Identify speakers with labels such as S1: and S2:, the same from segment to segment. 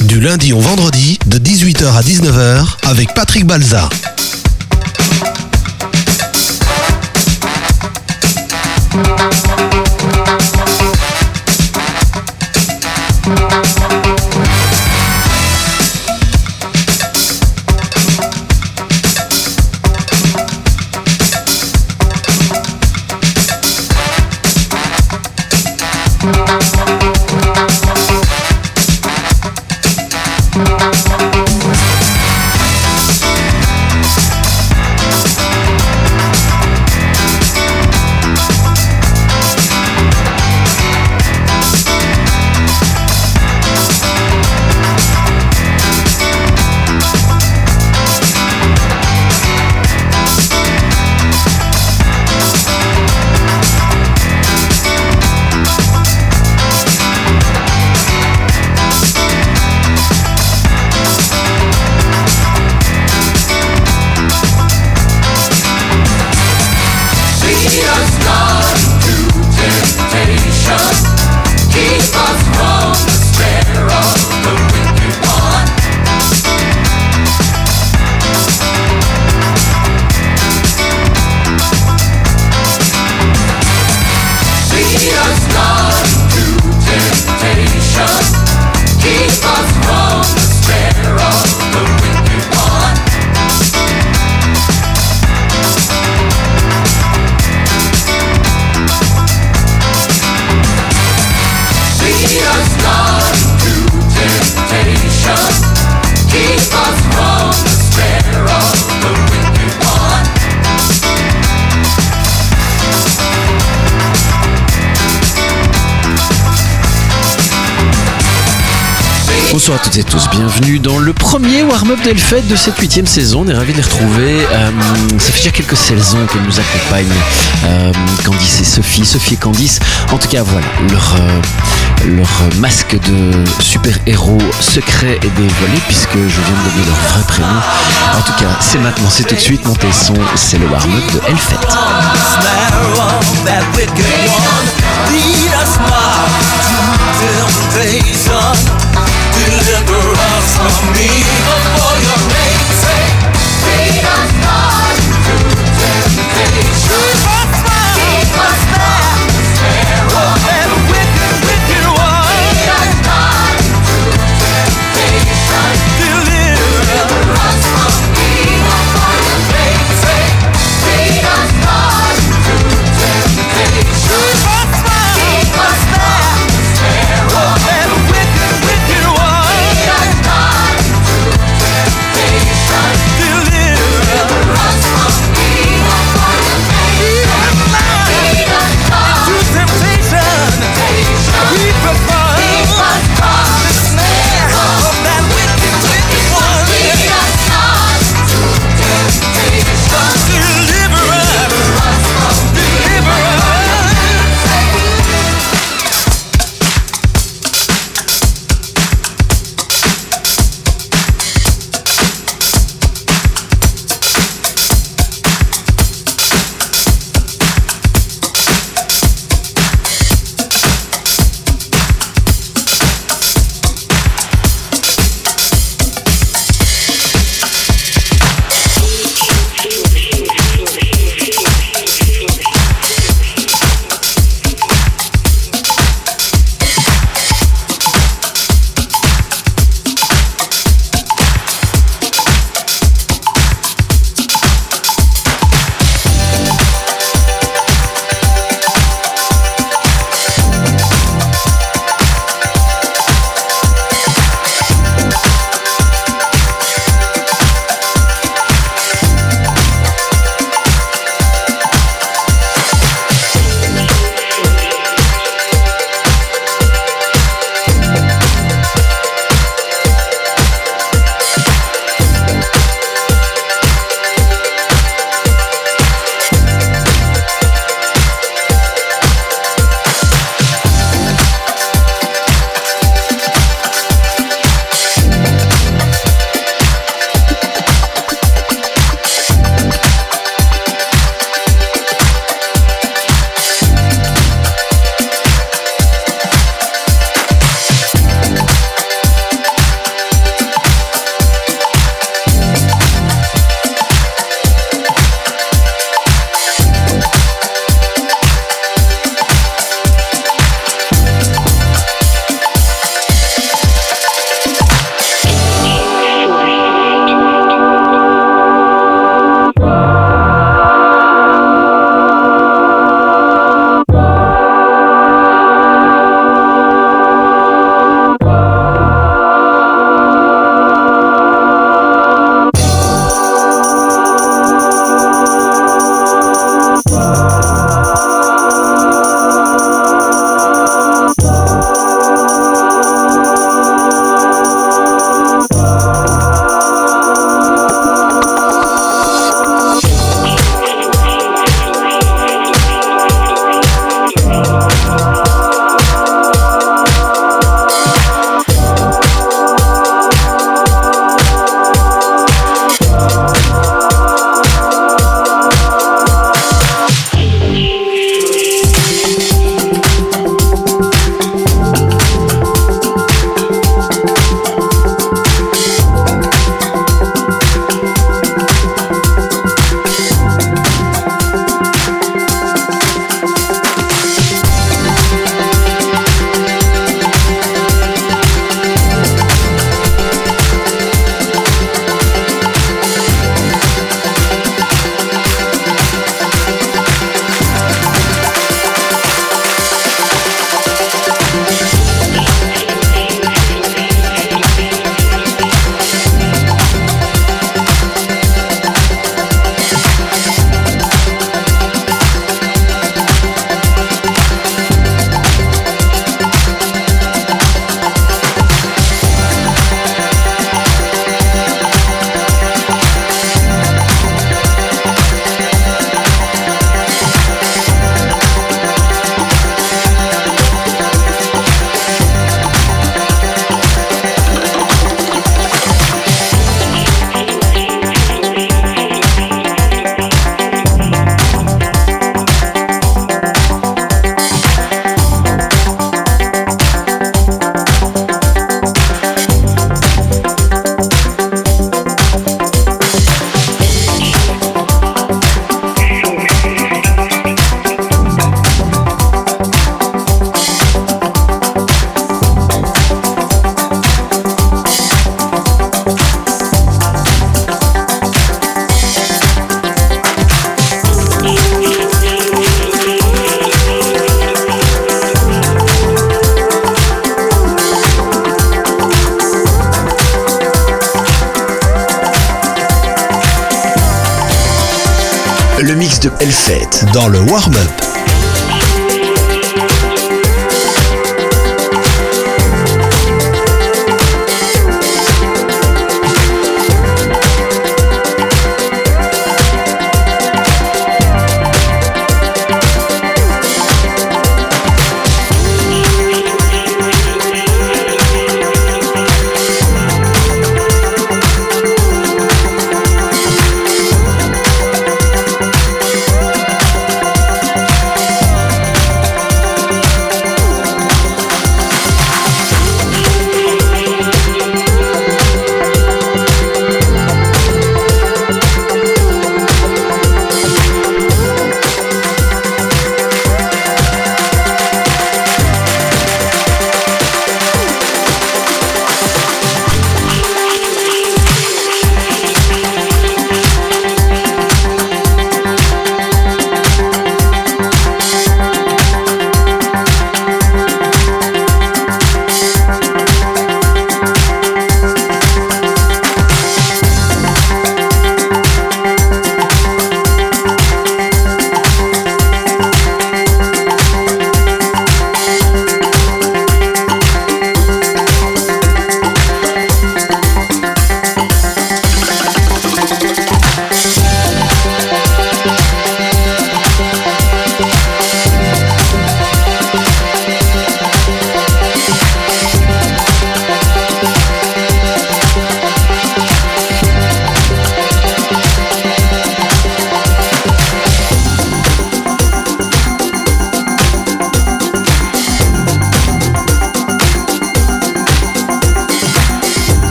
S1: du lundi au vendredi de 18h à 19h avec Patrick Balza.
S2: Bonsoir à toutes et tous, bienvenue dans le premier warm-up d'Elfed de cette huitième saison. On est ravis de les retrouver. Euh, ça fait déjà quelques saisons qu'elles nous accompagnent. Euh, Candice et Sophie, Sophie et Candice. En tout cas, voilà, leur, euh, leur masque de super-héros secret est dévoilé puisque je viens de donner leur vrai prénom. En tout cas, c'est maintenant, c'est tout de suite. Montez son, c'est le warm-up de Elfed.
S3: deliver us from evil for your name's sake. Lead us not into temptation.
S4: Le mix de Hellfett.
S5: dans le warm-up.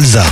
S6: Avec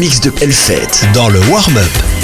S4: mix de Hellfest.
S5: dans le warm-up.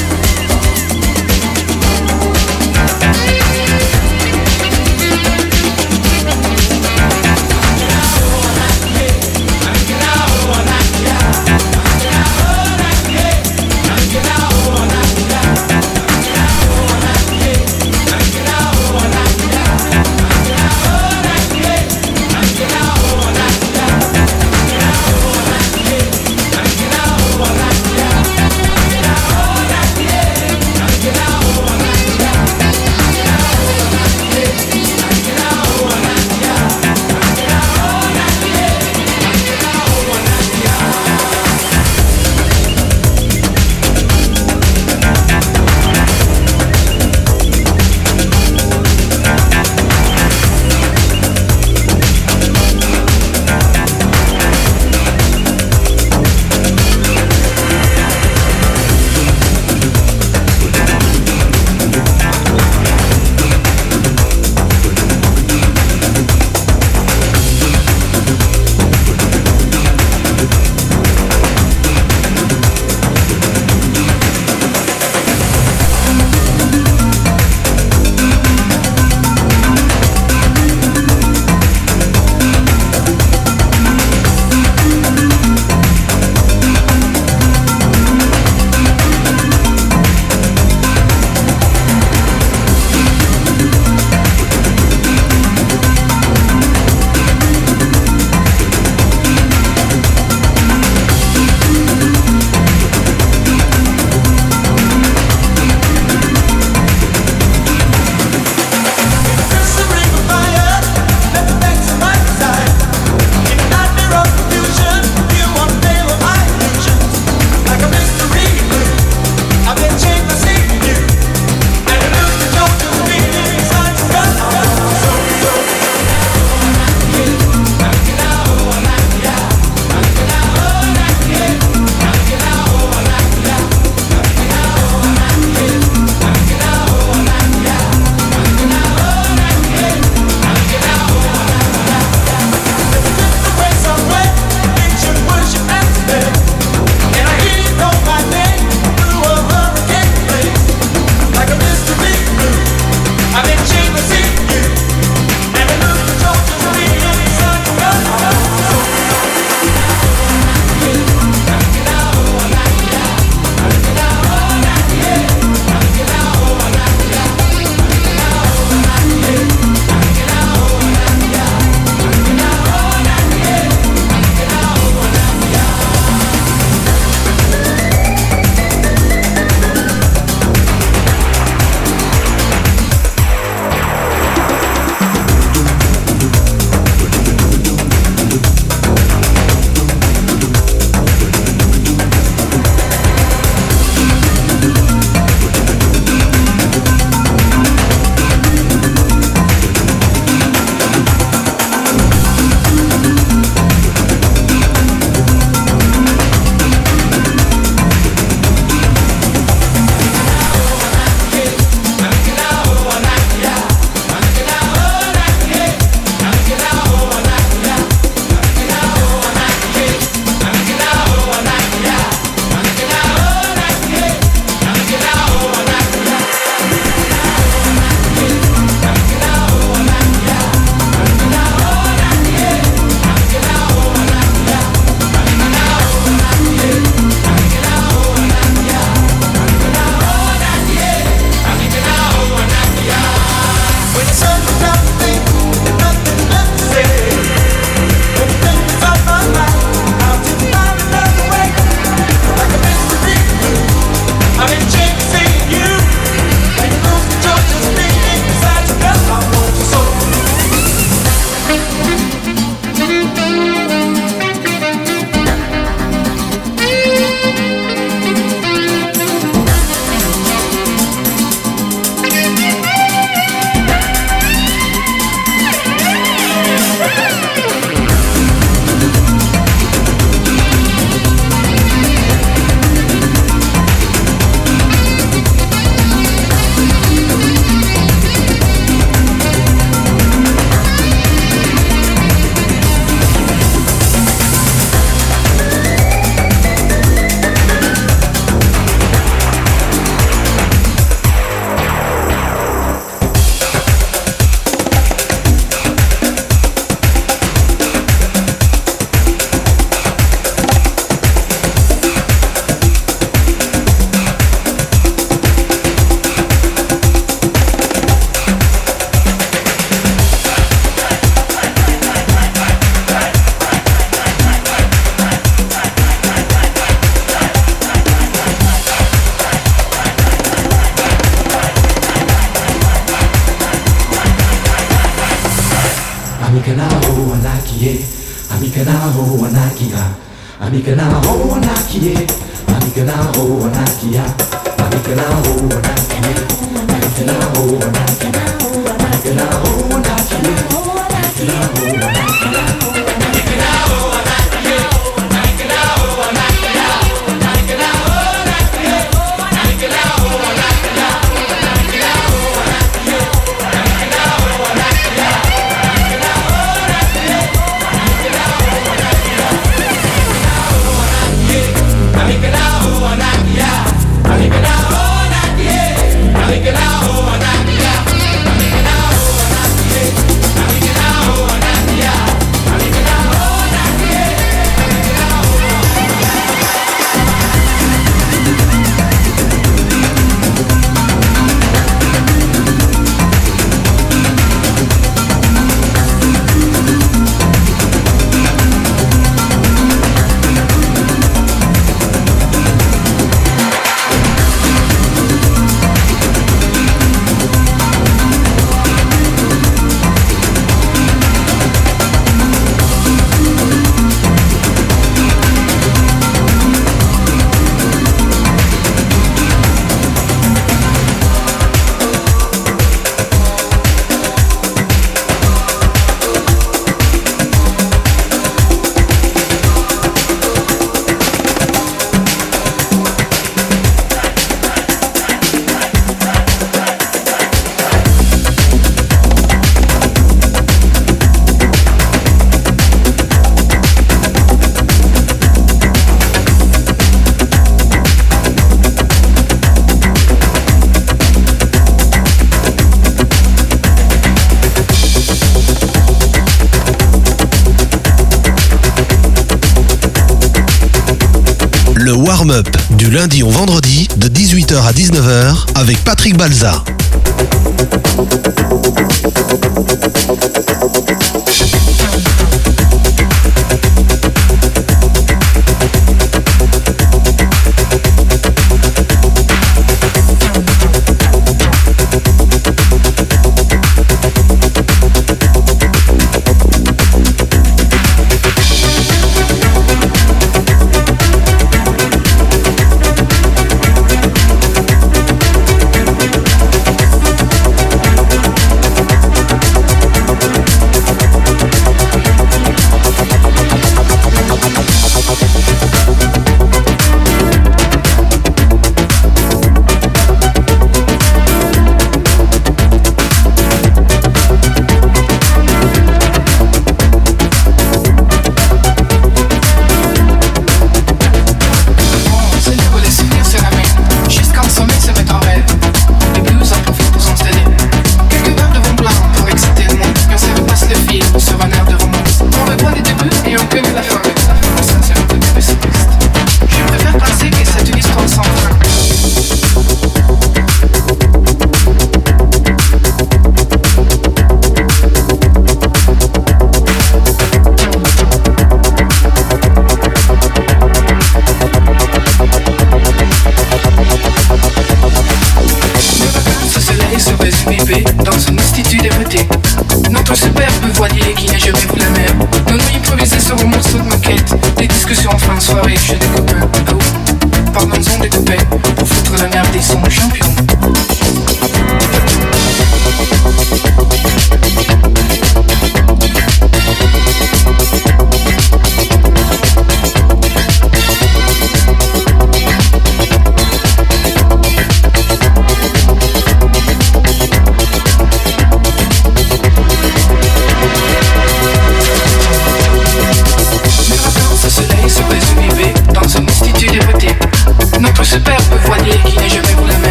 S1: lundi au vendredi de 18h à 19h avec Patrick Balza.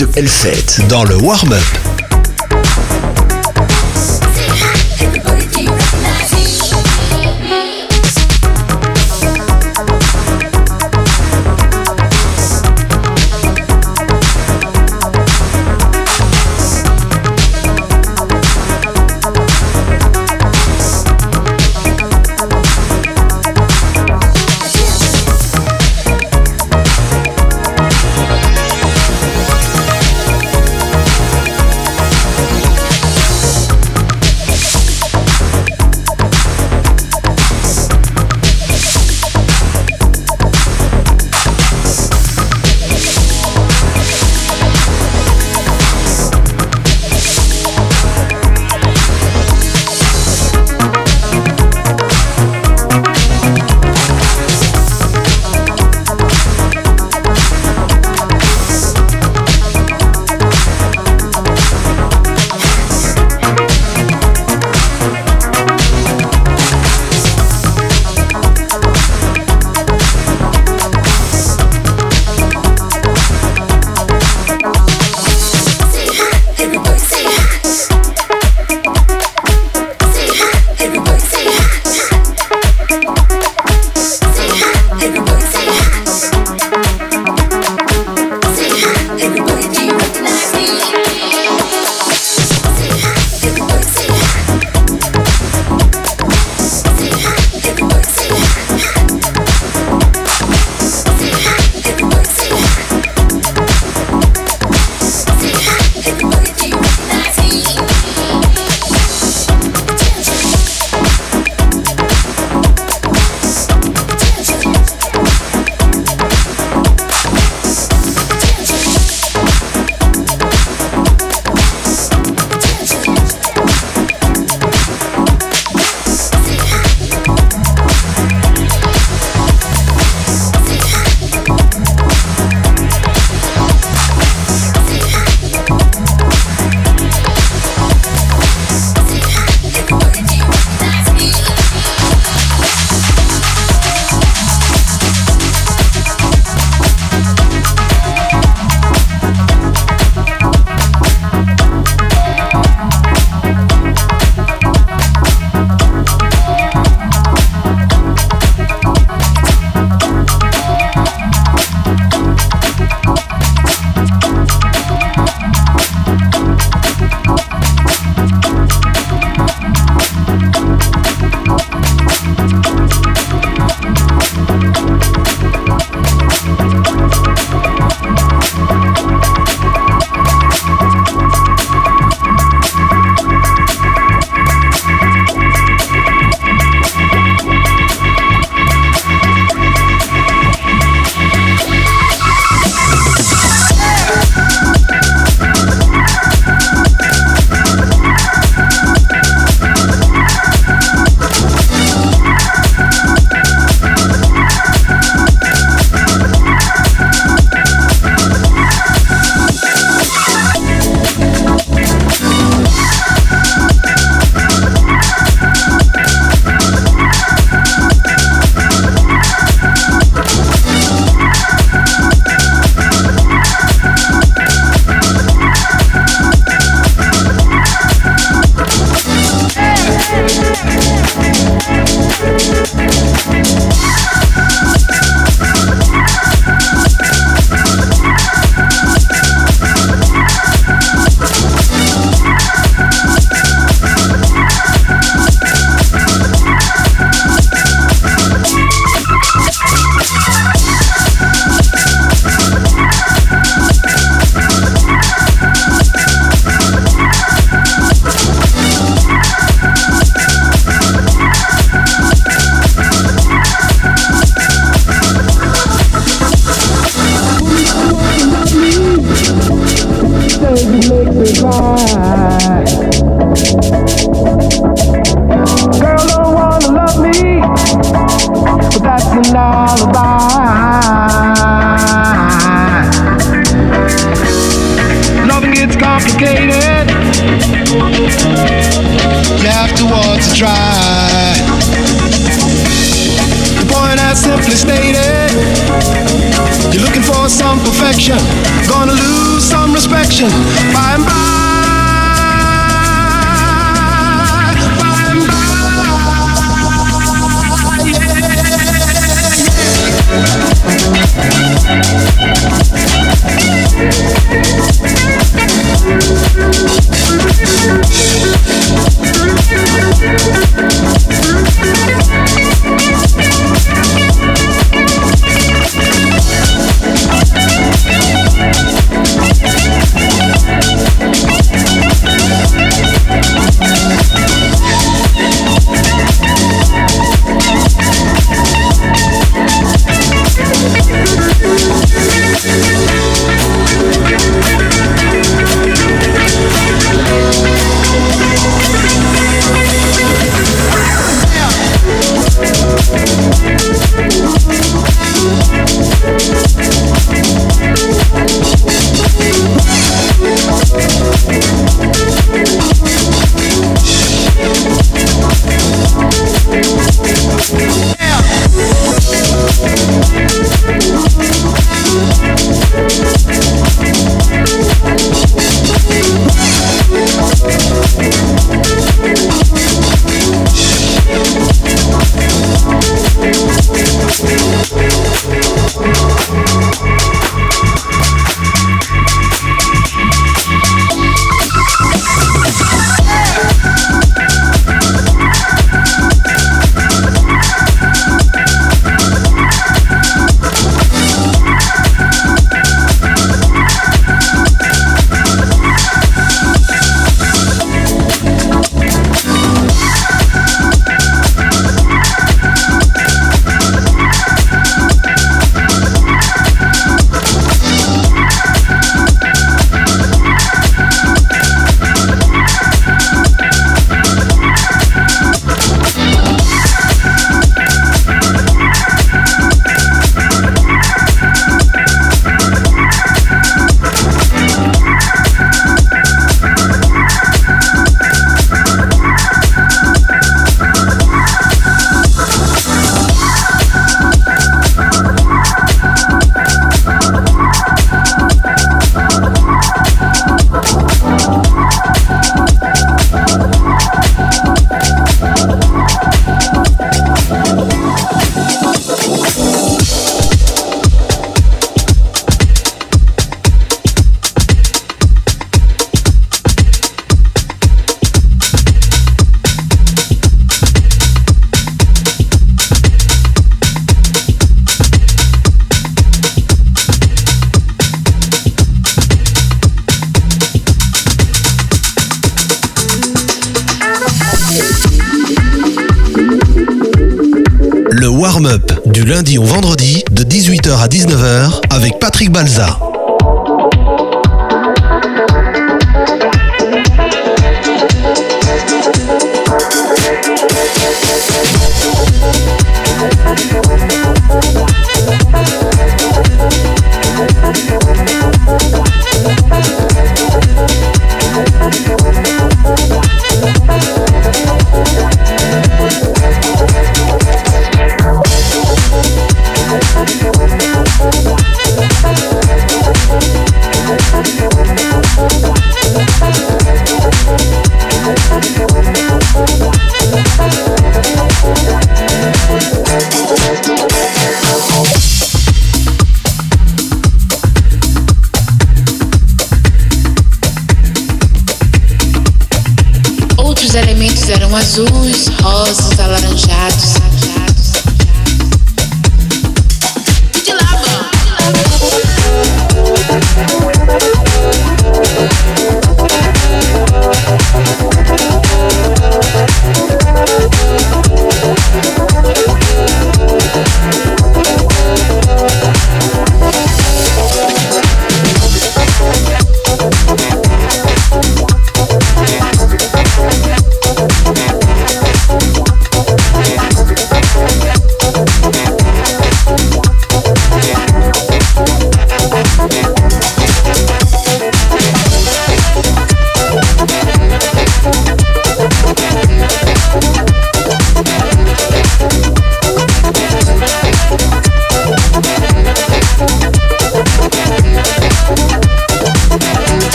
S7: De
S8: Hellfest dans le warm-up.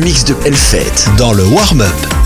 S4: Mix de Hellfest.
S8: Dans le warm-up.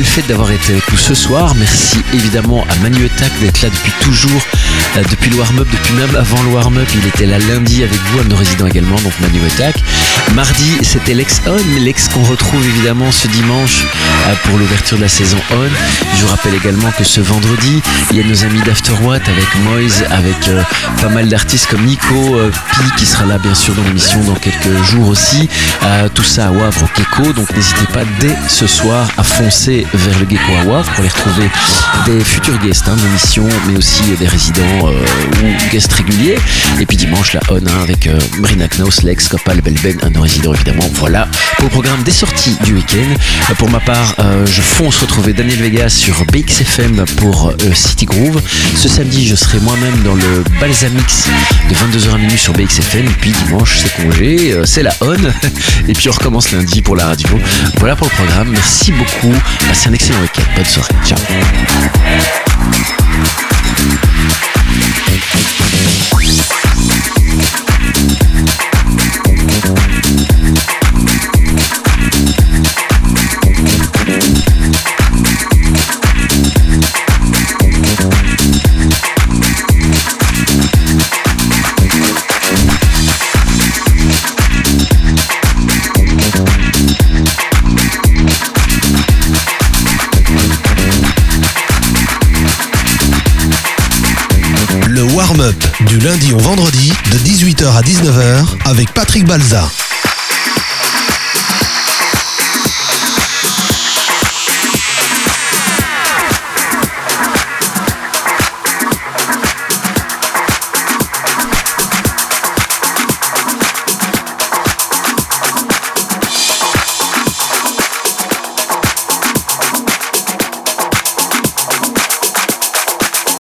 S2: Au Elfet d'avoir été ce soir. Merci évidemment à Manu Attack d'être là depuis toujours, euh, depuis le warm-up, depuis même avant le warm-up. Il était là lundi avec vous, nos résidents également, donc Manu Attack. Mardi, c'était l'ex On, l'ex qu'on retrouve évidemment ce dimanche euh, pour l'ouverture de la saison On. Je vous rappelle également que ce vendredi, il y a nos amis d'Afterwatt avec Moise, avec euh, pas mal d'artistes comme Nico, Pi qui sera là bien sûr dans l'émission dans quelques jours aussi. Tout ça à Wavre au Gecko, donc n'hésitez pas dès ce soir à foncer vers le Gecko à Wavre pour les retrouver des futurs guests hein, de l'émission, mais aussi des résidents euh, ou guests réguliers. Et puis dimanche, la On hein, avec euh, Brina Knaus, Lex, Copal, Belben, un de résidents évidemment. Voilà pour le programme des sorties du week-end. Euh, pour ma part, je fonce retrouver Daniel Vega sur BXFM pour City Groove. Ce samedi, je serai moi-même dans le Balsamix de 22h à minuit sur BXFM. Et puis dimanche, c'est congé, c'est la On. Et puis on recommence lundi pour la radio. Voilà pour le programme. Merci beaucoup. Passez un excellent week-end. Bonne soirée. Ciao.
S1: Du lundi au vendredi de 18h à 19h avec Patrick Balza.